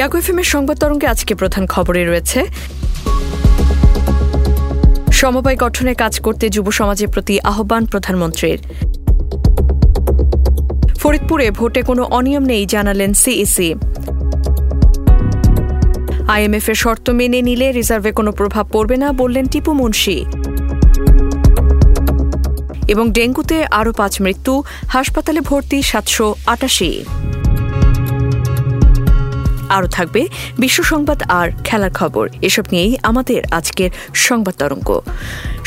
এফএমের সংবাদ তরঙ্গে আজকে প্রধান খবরে রয়েছে। সমবায় গঠনে কাজ করতে যুব সমাজের প্রতি আহ্বান প্রধানমন্ত্রীর। ফরিদপুরে ভোটে কোনো অনিয়ম নেই জানালেন সিইসি। আইএমএফ এর শর্ত মেনে নিলে রিজার্ভে কোনো প্রভাব পড়বে না বললেন টিপু মুন্সি। এবং ডেঙ্গুতে আরও পাঁচ মৃত্যু, হাসপাতালে ভর্তি সাতশো আটাশি। আরও থাকবে বিশ্ব সংবাদ আর খেলার খবর। এসব নিয়েই আমাদের আজকের সংবাদ তরঙ্গ।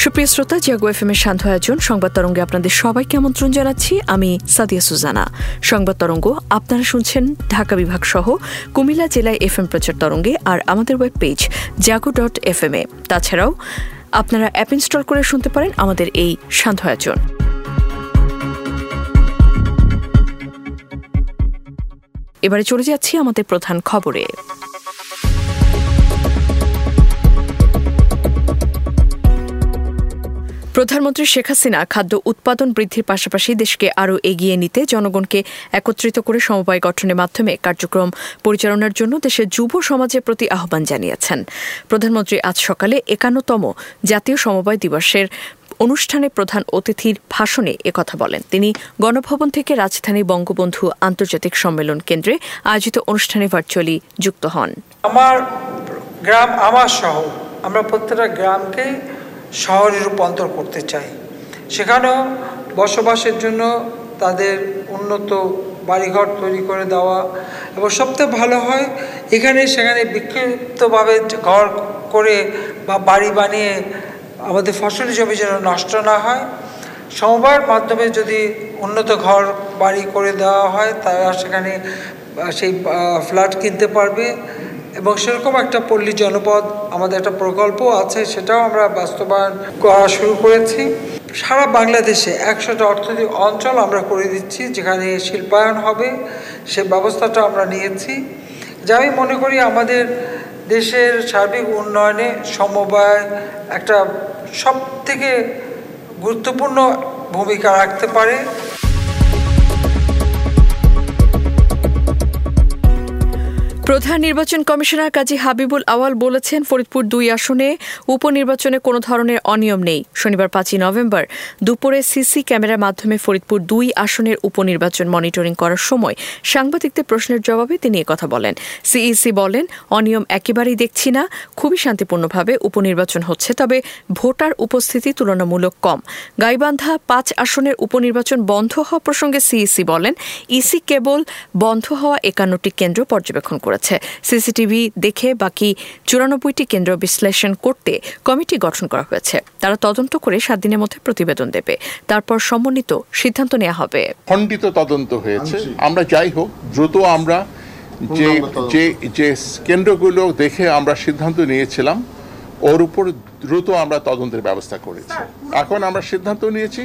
সুপ্রিয় শ্রোতা, জিয়াগো এফ এম এর শান্ত আয়োজন সংবাদ তরঙ্গে আপনাদের সবাইকে আমন্ত্রণ জানাচ্ছি। আমি সাদিয়া সুজানা। সংবাদ তরঙ্গ আপনারা শুনছেন ঢাকা বিভাগ সহ কুমিল্লা জেলায় এফ এম প্রচার তরঙ্গে আর আমাদের web page Jago dot F M এ। তাছাড়াও আপনারা অ্যাপ ইনস্টল করে শুনতে পারেন আমাদের এই শান্ত আয়োজন। এবারে চলে যাচ্ছি আমাদের প্রধান খবরে। প্রধানমন্ত্রী শেখ হাসিনা খাদ্য উৎপাদন বৃদ্ধির পাশাপাশি দেশকে আরও এগিয়ে নিতে জনগণকে একত্রিত করে সমবায় গঠনের মাধ্যমে কার্যক্রম পরিচালনার জন্য দেশের যুব সমাজের প্রতি আহ্বান জানিয়েছেন। প্রধানমন্ত্রী আজ সকালে একান্নতম জাতীয় সমবায় দিবসের অনুষ্ঠানে প্রধান অতিথির ভাষণে একথা বলেন। তিনি গণভবন থেকে রাজধানী বঙ্গবন্ধু আন্তর্জাতিক সম্মেলন কেন্দ্রে আয়োজিত অনুষ্ঠানে ভার্চুয়ালি যুক্ত হন। আমার গ্রাম আমার শহর, আমরা প্রত্যেকটা গ্রামকে শহরে রূপান্তর করতে চাই। সেখানেও বসবাসের জন্য তাদের উন্নত বাড়িঘর তৈরি করে দেওয়া এবং সবথেকে ভালো হয় এখানে সেখানে বিক্ষিপ্তভাবে ঘর করে বা বাড়ি বানিয়ে আমাদের ফসলি জমি যেন নষ্ট না হয়, সমবায়ের মাধ্যমে যদি উন্নত ঘর বাড়ি করে দেওয়া হয়, তারা সেখানে সেই ফ্ল্যাট কিনতে পারবে এবং সেরকম একটা পল্লী জনপদ আমাদের একটা প্রকল্প আছে, সেটাও আমরা বাস্তবায়ন করা শুরু করেছি। সারা বাংলাদেশে একশোটা অর্থনৈতিক অঞ্চল আমরা করে দিচ্ছি, যেখানে শিল্পায়ন হবে, সে ব্যবস্থাটা আমরা নিয়েছি। যা আমি মনে করি আমাদের দেশের সার্বিক উন্নয়নে সমবায় একটা সব থেকে গুরুত্বপূর্ণ ভূমিকা রাখতে পারে। প্রধান নির্বাচন কমিশনার কাজী হাবিবুল আওয়াল বলেছেন, ফরিদপুর দুই আসনে উপনির্বাচনে কোনো ধরনের অনিয়ম নেই। শনিবার পাঁচই নভেম্বর দুপুরে সিসি ক্যামেরার মাধ্যমে ফরিদপুর দুই আসনের উপনির্বাচন মনিটরিং করার সময় সাংবাদিকদের প্রশ্নের জবাবে তিনি কথা বলেন। সিইসি বলেন, অনিয়ম একেবারেই দেখছি না, খুবই শান্তিপূর্ণভাবে উপনির্বাচন হচ্ছে, তবে ভোটার উপস্থিতি তুলনামূলক কম। গাইবান্ধা পাঁচ আসনের উপনির্বাচন বন্ধ হওয়া প্রসঙ্গে সিইসি বলেন, ইসি কেবল বন্ধ হওয়া একান্নটি কেন্দ্র পর্যবেক্ষণ করে করেছে। সিসিটিভি দেখে বাকি চুরানব্বইটি কেন্দ্র বিশ্লেষণ করতে কমিটি গঠন করা হয়েছে। তারা তদন্ত করে সাত দিনের মধ্যে প্রতিবেদন দেবে। তারপর সমন্বিত সিদ্ধান্ত নেওয়া হবে। খণ্ডিত তদন্ত হয়েছে। আমরা যাই হোক দ্রুত আমরা যে যে যে কেন্দ্রগুলো দেখে আমরা সিদ্ধান্ত নিয়েছিলাম ওর উপর দ্রুত আমরা তদন্তের ব্যবস্থা করেছি। এখন আমরা সিদ্ধান্ত নিয়েছি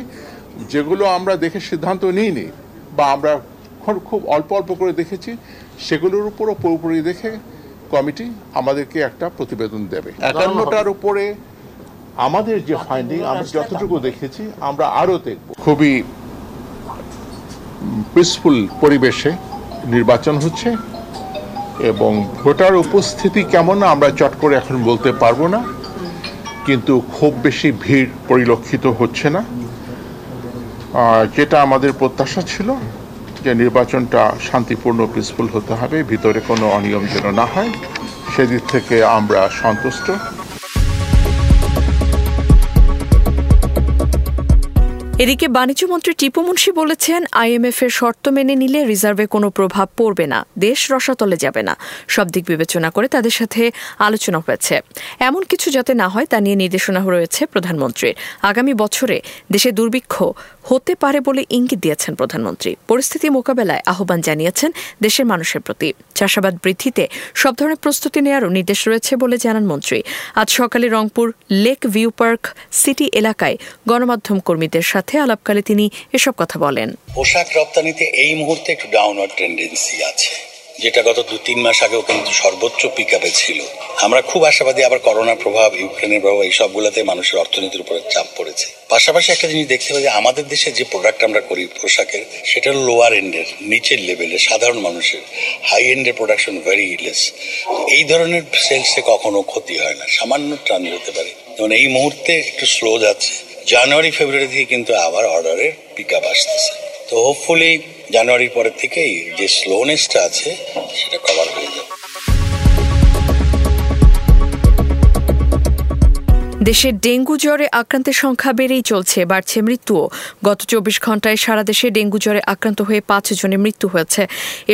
যেগুলো আমরা দেখে সিদ্ধান্ত নিইনি বা আমরা খুব অল্প অল্প করে দেখেছি সেগুলোর উপরও পুরোপুরি দেখে কমিটি আমাদেরকে একটা প্রতিবেদন দেবে। একান্নটার উপরে আমাদের যে ফাইন্ডিং আমরা যতটুকু দেখেছি আমরা আরও দেখব। খুবই পিসফুল পরিবেশে নির্বাচন হচ্ছে এবং ভোটার উপস্থিতি কেমন আমরা চট করে এখন বলতে পারব না কিন্তু খুব বেশি ভিড় পরিলক্ষিত হচ্ছে না। যেটা আমাদের প্রত্যাশা ছিল যে নির্বাচনটা শান্তিপূর্ণ পিসফুল হতে হবে, ভিতরে কোনো অনিয়ম যেন না হয়, সেদিক থেকে আমরা সন্তুষ্ট। এদিকে বাণিজ্যমন্ত্রী টিপু মুন্সি বলেছেন, আইএমএফ এর শর্ত মেনে নিলে রিজার্ভে কোনো প্রভাব পড়বে না, দেশ রসাতলে যাবে না। সব দিক বিবেচনা করে তাদের সাথে আলোচনা হয়েছে। এমন কিছু যাতে না হয় তা নিয়ে নির্দেশনা রয়েছে প্রধানমন্ত্রীর আগামী বছরে দেশে দুর্ভিক্ষ হতে পারে বলে ইঙ্গিত দিয়েছেন প্রধানমন্ত্রী। পরিস্থিতি মোকাবেলায় আহ্বান জানিয়েছেন দেশের মানুষের প্রতি। চাষাবাদ বৃদ্ধিতে সব ধরনের প্রস্তুতি নেওয়ারও নির্দেশ রয়েছে বলে জানান মন্ত্রী। আজ সকালে Rangpur lake view park city এলাকায় গণমাধ্যম কর্মীদের সাথে সাথে আলাপকালে তিনি এসব কথা বলেন। পোশাক রপ্তানিতে এই মুহূর্তে একটু ডাউনওয়ার্ড টেন্ডেন্সি আছে, যেটা গত দু তিন মাস আগেও কিন্তু সর্বোচ্চ পিক আপে ছিল। আমরা খুব আশাবাদী আবার করোনার প্রভাব, ইউক্রেনের প্রভাব, এই সবগুলোতে মানুষের অর্থনীতির উপরে চাপ পড়েছে। পাশাপাশি একটা জিনিস দেখতে পাই যে আমাদের দেশে যে প্রোডাক্ট আমরা করি পোশাকের, সেটা লোয়ার এন্ডের নিচের লেভেলের সাধারণ মানুষের। হাই এন্ডের প্রোডাকশন ভেরি লেস এই ধরনের সেলসে কখনো ক্ষতি হয় না, সামান্য ট্রান হতে পারে। যেমন এই মুহূর্তে একটু স্লো যাচ্ছে জানুয়ারি, ফেব্রুয়ারি থেকে কিন্তু আবার অর্ডারের পিক আপ আসতেছে। তো হোপফুলি জানুয়ারির পরের থেকেই যে স্লোনেসটা আছে, সেটা কভার হয়ে যাবে। দেশে ডেঙ্গু জ্বরে আক্রান্তের সংখ্যা বেড়েই চলছে, বাড়ছে মৃত্যুও। গত চব্বিশ ঘন্টায় সারা দেশে ডেঙ্গু জ্বরে আক্রান্ত হয়ে পাঁচ জনের মৃত্যু হয়েছে।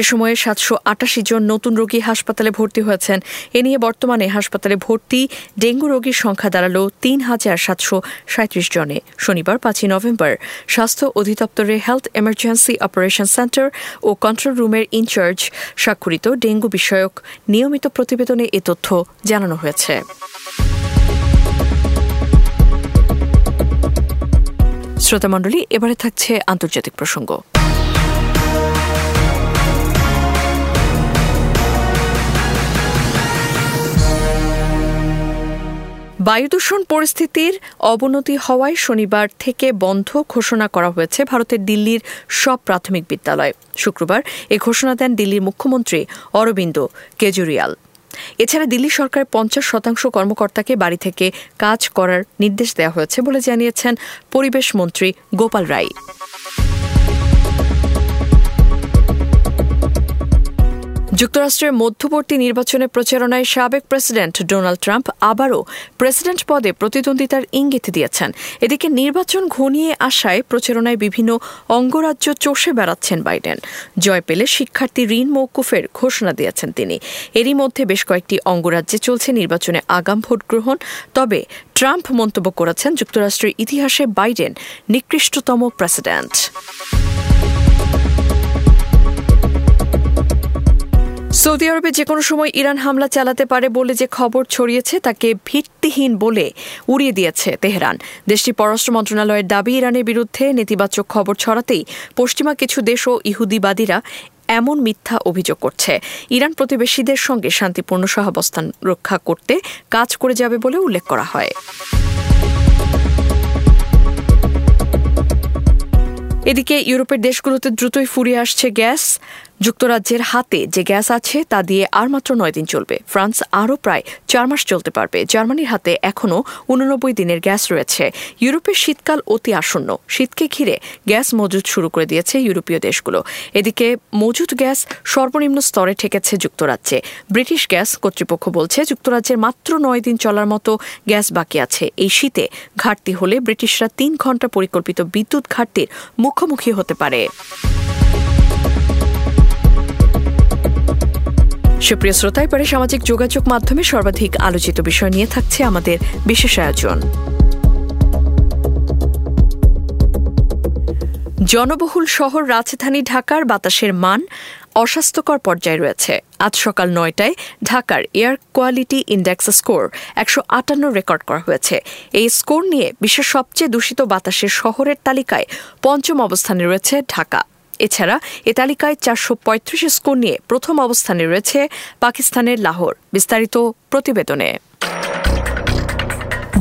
এ সময়ে সাতশো আটাশি জন নতুন রোগী হাসপাতালে ভর্তি হয়েছেন। এ নিয়ে বর্তমানে হাসপাতালে ভর্তি ডেঙ্গু রোগীর সংখ্যা দাঁড়াল তিন হাজার সাতশো সাঁত্রিশ জনে। শনিবার পাঁচই নভেম্বর স্বাস্থ্য অধিদপ্তরের হেলথ এমার্জেন্সি অপারেশন সেন্টার ও কন্ট্রোল রুমের ইনচার্জ স্বাক্ষরিত ডেঙ্গু বিষয়ক নিয়মিত প্রতিবেদনে এ তথ্য জানানো হয়েছে। শ্রোতামণ্ডলী, এবারে থাকছে আন্তর্জাতিক প্রসঙ্গ। বায়ুদূষণ পরিস্থিতির অবনতি হওয়ায় শনিবার থেকে বন্ধ ঘোষণা করা হয়েছে ভারতের দিল্লির সব প্রাথমিক বিদ্যালয়। শুক্রবার এ ঘোষণা দেন দিল্লির মুখ্যমন্ত্রী অরবিন্দ কেজরিওয়াল। এছাড়া দিল্লি সরকার পঞ্চাশ শতাংশ কর্মকর্তাকে বাড়ি থেকে কাজ করার নির্দেশ দেওয়া হয়েছে বলে জানিয়েছেন পরিবেশ মন্ত্রী গোপাল রায়। যুক্তরাষ্ট্রের মধ্যবর্তী নির্বাচনে প্রচারণায় সাবেক প্রেসিডেন্ট ডোনাল্ড ট্রাম্প আবারও প্রেসিডেন্ট পদে প্রতিদ্বন্দ্বিতার ইঙ্গিত দিয়েছেন। এদিকে নির্বাচন ঘনিয়ে আসায় প্রচারণায় বিভিন্ন অঙ্গরাজ্য চষে বেড়াচ্ছেন বাইডেন। জয় পেলে শিক্ষার্থী ঋণ মৌকুফের ঘোষণা দিয়েছেন তিনি। এরই মধ্যে বেশ কয়েকটি অঙ্গরাজ্যে চলছে নির্বাচনে আগাম ভোট গ্রহণ। তবে ট্রাম্প মন্তব্য করেছেন যুক্তরাষ্ট্রের ইতিহাসে বাইডেন নিকৃষ্টতম প্রেসিডেন্ট। সৌদি আরবে যে কোনো সময় ইরান হামলা চালাতে পারে বলে যে খবর ছড়িয়েছে, তাকে ভিত্তিহীন বলে উড়িয়ে দিয়েছে তেহরান। দেশটির পররাষ্ট্র মন্ত্রণালয়ের দাবি, ইরানের বিরুদ্ধে নেতিবাচক খবর ছড়াতেই পশ্চিমা কিছু দেশ ও ইহুদিবাদীরা এমন মিথ্যা অভিযোগ করছে। ইরান প্রতিবেশীদের সঙ্গে শান্তিপূর্ণ সহাবস্থান রক্ষা করতে কাজ করে যাবে বলে উল্লেখ করা হয়। এদিকে ইউরোপের দেশগুলোতে দ্রুতই ফুরিয়ে আসছে গ্যাস। যুক্তরাজ্যের হাতে যে গ্যাস আছে তা দিয়ে আর মাত্র নয় দিন চলবে। ফ্রান্স আরও প্রায় চার মাস চলতে পারবে। জার্মানির হাতে এখনও উননব্বই দিনের গ্যাস রয়েছে। ইউরোপের শীতকাল অতি আসন্ন। শীতকে ঘিরে গ্যাস মজুদ শুরু করে দিয়েছে ইউরোপীয় দেশগুলো। এদিকে মজুদ গ্যাস সর্বনিম্ন স্তরে ঠেকেছে যুক্তরাজ্যে। ব্রিটিশ গ্যাস কর্তৃপক্ষ বলছে যুক্তরাজ্যের মাত্র নয় দিন চলার মতো গ্যাস বাকি আছে। এই শীতে ঘাটতি হলে ব্রিটিশরা তিন ঘণ্টা পরিকল্পিত বিদ্যুৎ ঘাটতির মুখোমুখি হতে পারে। সুপ্রিয় শ্রোতায় পরে সামাজিক যোগাযোগ মাধ্যমে সর্বাধিক আলোচিত বিষয় নিয়ে থাকছে আমাদের বিশেষ আয়োজন। জনবহুল শহর রাজধানী ঢাকার বাতাসের মান অস্বাস্থ্যকর পর্যায়ে রয়েছে। আজ সকাল নয়টায় ঢাকার এয়ার কোয়ালিটি ইন্ডেক্স স্কোর একশো আটান্ন রেকর্ড করা হয়েছে। এই স্কোর নিয়ে বিশ্বের সবচেয়ে দূষিত বাতাসের শহরের তালিকায় পঞ্চম অবস্থানে রয়েছে ঢাকা। এছাড়া এ তালিকায় চারশো পঁয়ত্রিশ স্কোর নিয়ে প্রথম অবস্থানে রয়েছে পাকিস্তানের লাহোর বিস্তারিত প্রতিবেদনে।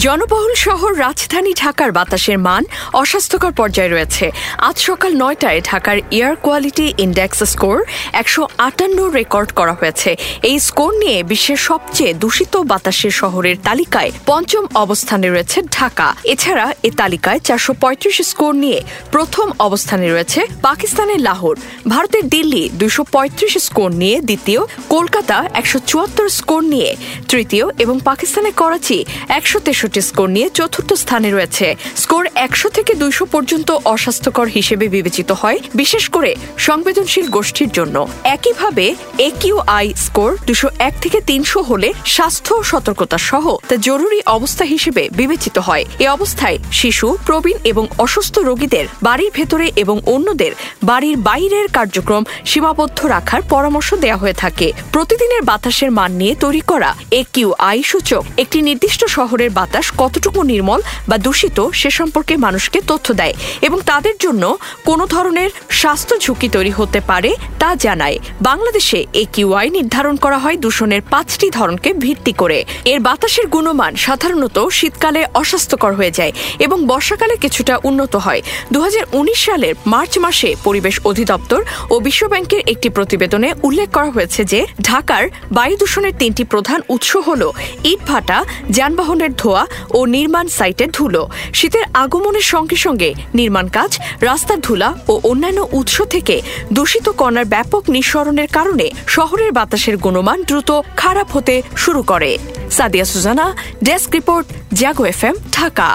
জনবহুল শহর রাজধানী ঢাকার বাতাসের মান অস্বাস্থ্যকর পর্যায়ে রয়েছে। আজ সকাল নয়টায় ঢাকার এয়ার কোয়ালিটি ইন্ডেক্স স্কোর একশো আটান্ন রেকর্ড করা হয়েছে। এই স্কোর নিয়ে বিশ্বের সবচেয়ে দূষিত বাতাসের শহরের তালিকায় পঞ্চম অবস্থানে রয়েছে ঢাকা। এছাড়া এ তালিকায় চারশো পঁয়ত্রিশ স্কোর নিয়ে প্রথম অবস্থানে রয়েছে পাকিস্তানের লাহোর। ভারতের দিল্লি দুশো পঁয়ত্রিশ স্কোর নিয়ে দ্বিতীয়, কলকাতা একশো চুয়াত্তর স্কোর নিয়ে তৃতীয় এবং পাকিস্তানের করাচি একশো তেষট্টি স্কোর নিয়ে চতুর্থ স্থানে রয়েছে। স্কোর একশো থেকে দুইশো পর্যন্ত অস্বাস্থ্যকর হিসেবে বিবেচিত হয়, বিশেষ করে সংবেদনশীল গোষ্ঠীর জন্য। একইভাবে একিউআই স্কোর দুশো এক থেকে তিনশো হলে স্বাস্থ্য সতর্কতা সহ তা জরুরি অবস্থা হিসেবে বিবেচিত হয়। এ অবস্থায় শিশু, প্রবীণ এবং অসুস্থ রোগীদের বাড়ির ভেতরে এবং অন্যদের বাড়ির বাইরের কার্যক্রম সীমাবদ্ধ রাখার পরামর্শ দেওয়া হয়ে থাকে। প্রতিদিনের বাতাসের মান নিয়ে তৈরি করা একিউ আই সূচক একটি নির্দিষ্ট শহরের বাতাস বাতাস কতটুকু নির্মল বা দূষিত সে সম্পর্কে মানুষকে তথ্য দেয় এবং তাদের জন্য কোনো ধরনের স্বাস্থ্য ঝুঁকি তৈরি হতে পারে তা জানায়। বাংলাদেশে একিউআই নির্ধারণ করা হয় দূষণের পাঁচটি ধরনকে ভিত্তি করে। এর বাতাসের গুণমান সাধারণত শীতকালে অস্বাস্থ্যকর হয়ে যায় এবং বর্ষাকালে কিছুটা উন্নত হয়। দু হাজার উনিশ সালের মার্চ মাসে পরিবেশ অধিদপ্তর ও বিশ্বব্যাংকের একটি প্রতিবেদনে উল্লেখ করা হয়েছে যে, ঢাকার বায়ু দূষণের তিনটি প্রধান উৎস হল ইট ভাটা যানবাহনের ধোয়া ও নির্মাণ সাইটের ধুলো। শীতের আগমনের সঙ্গে সঙ্গে নির্মাণ কাজ, রাস্তার ধুলা ও অন্যান্য উৎস থেকে দূষিত কণার ব্যাপক নিঃসরণের কারণে শহরের বাতাসের গুণমান দ্রুত খারাপ হতে শুরু করে। Sadia Sujana, desk report Jago F M Dhaka.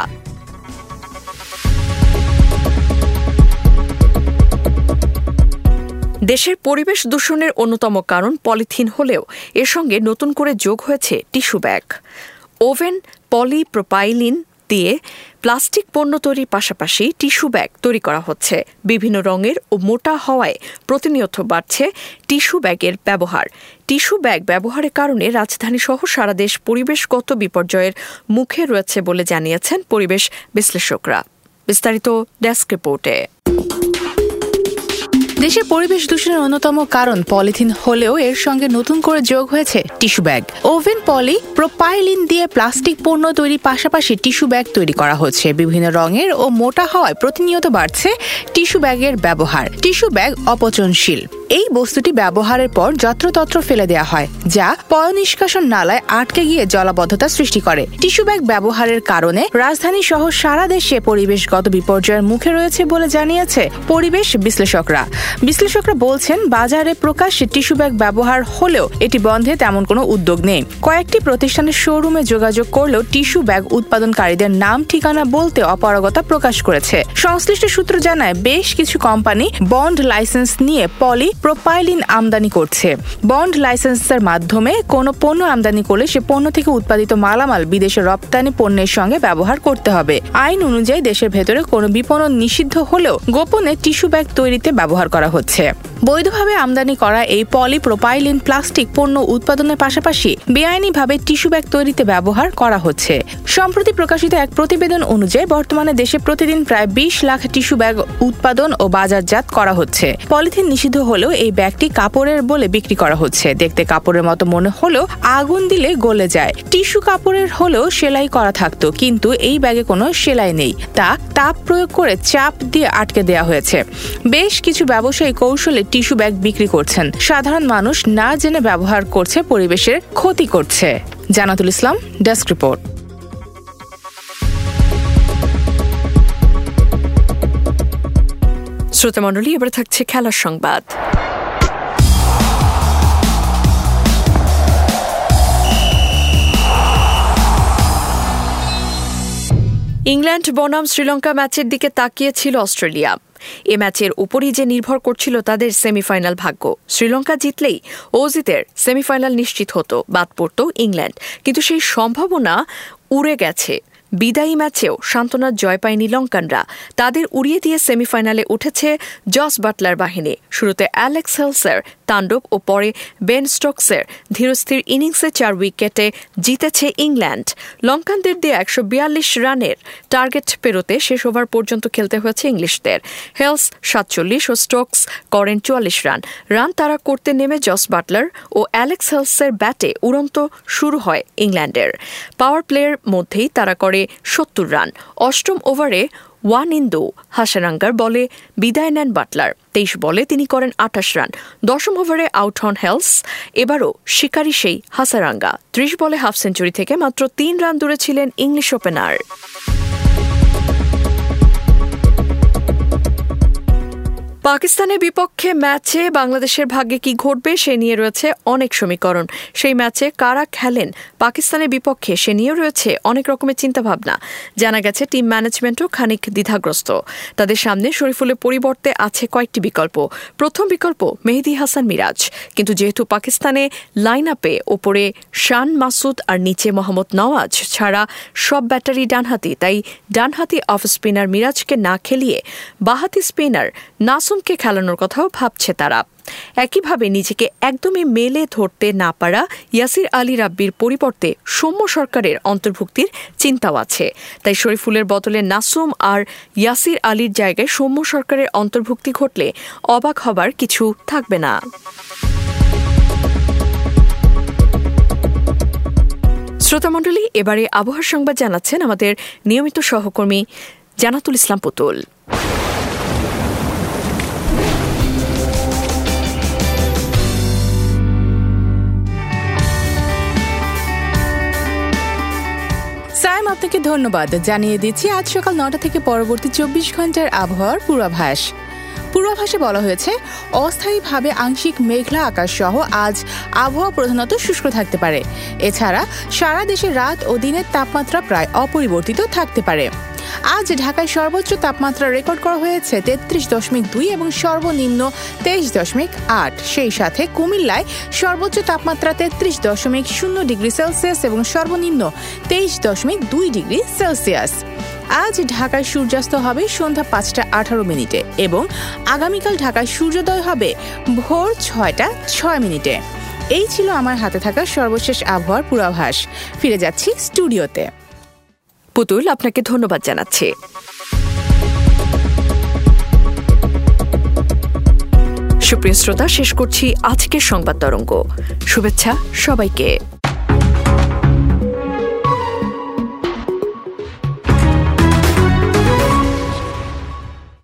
দেশের পরিবেশ দূষণের অন্যতম কারণ পলিথিন হলেও এর সঙ্গে নতুন করে যোগ হয়েছে টিস্যু ব্যাগ। ওভেন পলিপ্রোপাইলিন দিয়ে প্লাস্টিক পণ্য তৈরির পাশাপাশি টিস্যু ব্যাগ তৈরি করা হচ্ছে। বিভিন্ন রঙের ও মোটা হওয়ায় প্রতিনিয়ত বাড়ছে টিস্যু ব্যাগের ব্যবহার। টিস্যু ব্যাগ ব্যবহারের কারণে রাজধানী সহ সারা দেশ পরিবেশগত বিপর্যয়ের মুখে রয়েছে বলে জানিয়েছেন পরিবেশ বিশ্লেষকরা। বিস্তারিত ডেস্ক রিপোর্টে। দেশের পরিবেশ দূষণের অন্যতম কারণ পলিথিন হলেও এর সঙ্গে নতুন করে যোগ হয়েছে tissue bag. Woven poly, propylene দিয়ে প্লাস্টিক পণ্য তৈরির পাশাপাশি টিস্যু ব্যাগ তৈরি করা হচ্ছে। বিভিন্ন রঙের ও মোটা হওয়ায় প্রতিনিয়ত বাড়ছে টিস্যু ব্যাগের ব্যবহার। টিস্যু ব্যাগ অপচনশীল। এই বস্তুটি ব্যবহারের পর যত্রতত্র ফেলে দেওয়া হয়, যা পয় নিষ্কাশন নালায় আটকে গিয়ে জলাবদ্ধতা সৃষ্টি করে। টিস্যু ব্যাগ ব্যবহারের কারণে রাজধানী সহ সারা দেশে পরিবেশগত বিপর্যয়ের মুখে রয়েছে বলে জানিয়েছে পরিবেশ বিশ্লেষকরা। বিশ্লেষকরা বলছেন, বাজারে প্রকাশ্যে টিস্যু ব্যাগ ব্যবহার হলেও এটি বন্ধে তেমন কোনো উদ্যোগ নেই। কয়েকটি প্রতিষ্ঠানের শোরুমে যোগাযোগ করলেও টিস্যু ব্যাগ উৎপাদনকারীদের নাম, ঠিকানা বলতে অপারগতা প্রকাশ করেছে। সংশ্লিষ্ট সূত্র জানায়, বেশ কিছু কোম্পানি বন্ড লাইসেন্স নিয়ে পলি প্রোপাইলিন আমদানি করছে। বন্ড লাইসেন্সের মাধ্যমে কোনো পণ্য আমদানি করলে সে পণ্য থেকে উৎপাদিত মালামাল বিদেশে রপ্তানি পণ্যের সঙ্গে ব্যবহার করতে হবে। আইন অনুযায়ী দেশের ভেতরে কোনো বিপণন নিষিদ্ধ হলেও গোপনে টিস্যু ব্যাগ তৈরিতে ব্যবহার করা হচ্ছে। বৈধভাবে আমদানি করা এই পলিপ্রোপাইলিন প্লাস্টিক পণ্য উৎপাদনের পাশাপাশি বেআইনিভাবে টিস্যু ব্যাগ তৈরিতে ব্যবহার করা হচ্ছে। সম্প্রতি প্রকাশিত এক প্রতিবেদন অনুযায়ী বর্তমানে দেশে প্রতিদিন প্রায় বিশ লাখ টিস্যু ব্যাগ উৎপাদন ও বাজারজাত করা হচ্ছে। পলিথিন নিষিদ্ধ হলেও এই ব্যাগটি কাপড়ের বলে বিক্রি করা হচ্ছে। দেখতে কাপড়ের মতো মনে হলেও আগুন দিলে গলে যায়। টিস্যু কাপড়ের হলেও সেলাই করা থাকতো, কিন্তু এই ব্যাগে কোনো সেলাই নেই। তা তাপ প্রয়োগ করে চাপ দিয়ে আটকে দেওয়া হয়েছে। বেশ কিছু ব্যবসায়ী কৌশলে টিস্যু ব্যাগ বিক্রি করছেন। সাধারণ মানুষ না জেনে ব্যবহার করছে, পরিবেশের ক্ষতি করছে। Jannatul Islam, desk report. শ্রোতামণ্ডলী, এবার থাকছে খেলার সংবাদ। ইংল্যান্ড বনাম শ্রীলঙ্কা ম্যাচের দিকে তাকিয়েছিল অস্ট্রেলিয়া। এ ম্যাচের উপরই যে নির্ভর করছিল তাদের সেমিফাইনাল ভাগ্য। শ্রীলঙ্কা জিতলেই ওজিতের সেমিফাইনাল নিশ্চিত হতো, বাদ পড়ত ইংল্যান্ড। কিন্তু সেই সম্ভাবনা উড়ে গেছে। বিদায়ী ম্যাচেও সান্ত্বনার জয় পায়নি লঙ্কানরা। তাদের উড়িয়ে দিয়ে সেমিফাইনালে উঠেছে জস বাটলার বাহিনী। শুরুতে অ্যালেক্স হেলসের তাণ্ডব ও পরে বেন স্টোকসের ধীরস্থির ইনিংসে চার উইকেটে জিতেছে ইংল্যান্ড। লঙ্কানদের দিয়ে একশো বিয়াল্লিশ রানের টার্গেট পেরোতে শেষ ওভার পর্যন্ত খেলতে হয়েছে ইংলিশদের। হেলস সাতচল্লিশ ও স্টোকস করেন চুয়াল্লিশ রান। রান তারা করতে নেমে জস বাটলার ও অ্যালেক্স হেলসের ব্যাটে উড়ন্ত শুরু হয় ইংল্যান্ডের। পাওয়ার প্লেয়ের মধ্যেই তারা করে সত্তর রান। অষ্টম ওভারে ওয়ান ইন দো হাসারাঙ্গার বলে বিদায় নেন বাটলার। তেইশ বলে তিনি করেন আঠাশ রান। দশম ওভারে আউট হন হেলস। এবারও শিকারী সেই হাসারাঙ্গা। ত্রিশ বলে হাফ সেঞ্চুরি থেকে মাত্র তিন রান দূরে ছিলেন ইংলিশ ওপেনার। পাকিস্তানের বিপক্ষে ম্যাচে বাংলাদেশের ভাগ্যে কি ঘটবে সে নিয়ে রয়েছে অনেক সমীকরণ। সেই ম্যাচে কারা খেলেন পাকিস্তানের বিপক্ষে সে নিয়েও রয়েছে অনেক রকমের চিন্তাভাবনা। জানা গেছে, টিম ম্যানেজমেন্টও খানিক দ্বিধাগ্রস্ত। তাদের সামনে শরীফুলের পরিবর্তে আছে কয়েকটি বিকল্প। প্রথম বিকল্প, মেহেদি হাসান মিরাজ। কিন্তু যেহেতু পাকিস্তানে লাইন আপে ওপরে শান মাসুদ আর নিচে মোহাম্মদ নওয়াজ ছাড়া সব ব্যাটারি ডানহাতি, তাই ডানহাতি অফ স্পিনার মিরাজকে না খেলিয়ে বাহাতি স্পিনার নাস নাসুমকে খেলানোর কথাও ভাবছে তারা। একইভাবে নিজেকে একদমই মেলে ধরতে না পারা ইয়াসির আলী রাব্বির পরিবর্তে সৌম্য সরকারের অন্তর্ভুক্তির চিন্তাও আছে। তাই শরীফুলের বদলে নাসুম আর ইয়াসির আলীর জায়গায় সৌম্য সরকারের অন্তর্ভুক্তি ঘটলে অবাক হবার কিছু থাকবে না। শ্রোতামণ্ডলী এবারে আবহাওয়ার সংবাদ জানাচ্ছেন আমাদের নিয়মিত সহকর্মী জানাতুল ইসলাম পুতুল। আপনাকে ধন্যবাদ। জানিয়ে দিচ্ছি আজ সকাল নটা থেকে পরবর্তী চব্বিশ ঘণ্টার আবহাওয়ার পূর্বাভাস। পূর্বাভাসে বলা হয়েছে, অস্থায়ীভাবে আংশিক মেঘলা আকাশ সহ আজ আবহাওয়া প্রধানত শুষ্ক থাকতে পারে। এছাড়া সারা দেশে রাত ও দিনের তাপমাত্রা প্রায় অপরিবর্তিত থাকতে পারে। আজ ঢাকায় সর্বোচ্চ তাপমাত্রা রেকর্ড করা হয়েছে তেত্রিশ দশমিক দুই এবং সর্বনিম্ন তেইশ দশমিক আট। সেই সাথে কুমিল্লায় সর্বোচ্চ তাপমাত্রা তেত্রিশ দশমিক শূন্য ডিগ্রি সেলসিয়াস এবং সর্বনিম্ন তেইশ দশমিক দুই ডিগ্রি সেলসিয়াস। আজ ঢাকায় সূর্যাস্ত হবে সন্ধ্যা পাঁচটা আঠারো মিনিটে এবং আগামীকাল ঢাকায় সূর্যোদয় হবে ভোর ছয়টা ছয় মিনিটে। এই ছিল আমার হাতে থাকা সর্বশেষ আবহাওয়ার পূর্বাভাস। ফিরে যাচ্ছি স্টুডিওতে। পুতুল আপনাকে ধন্যবাদ জানাচ্ছি। সুপ্রিয় শ্রোতা, শেষ করছি আজকের সংবাদ তরঙ্গ। শুভেচ্ছা সবাইকে।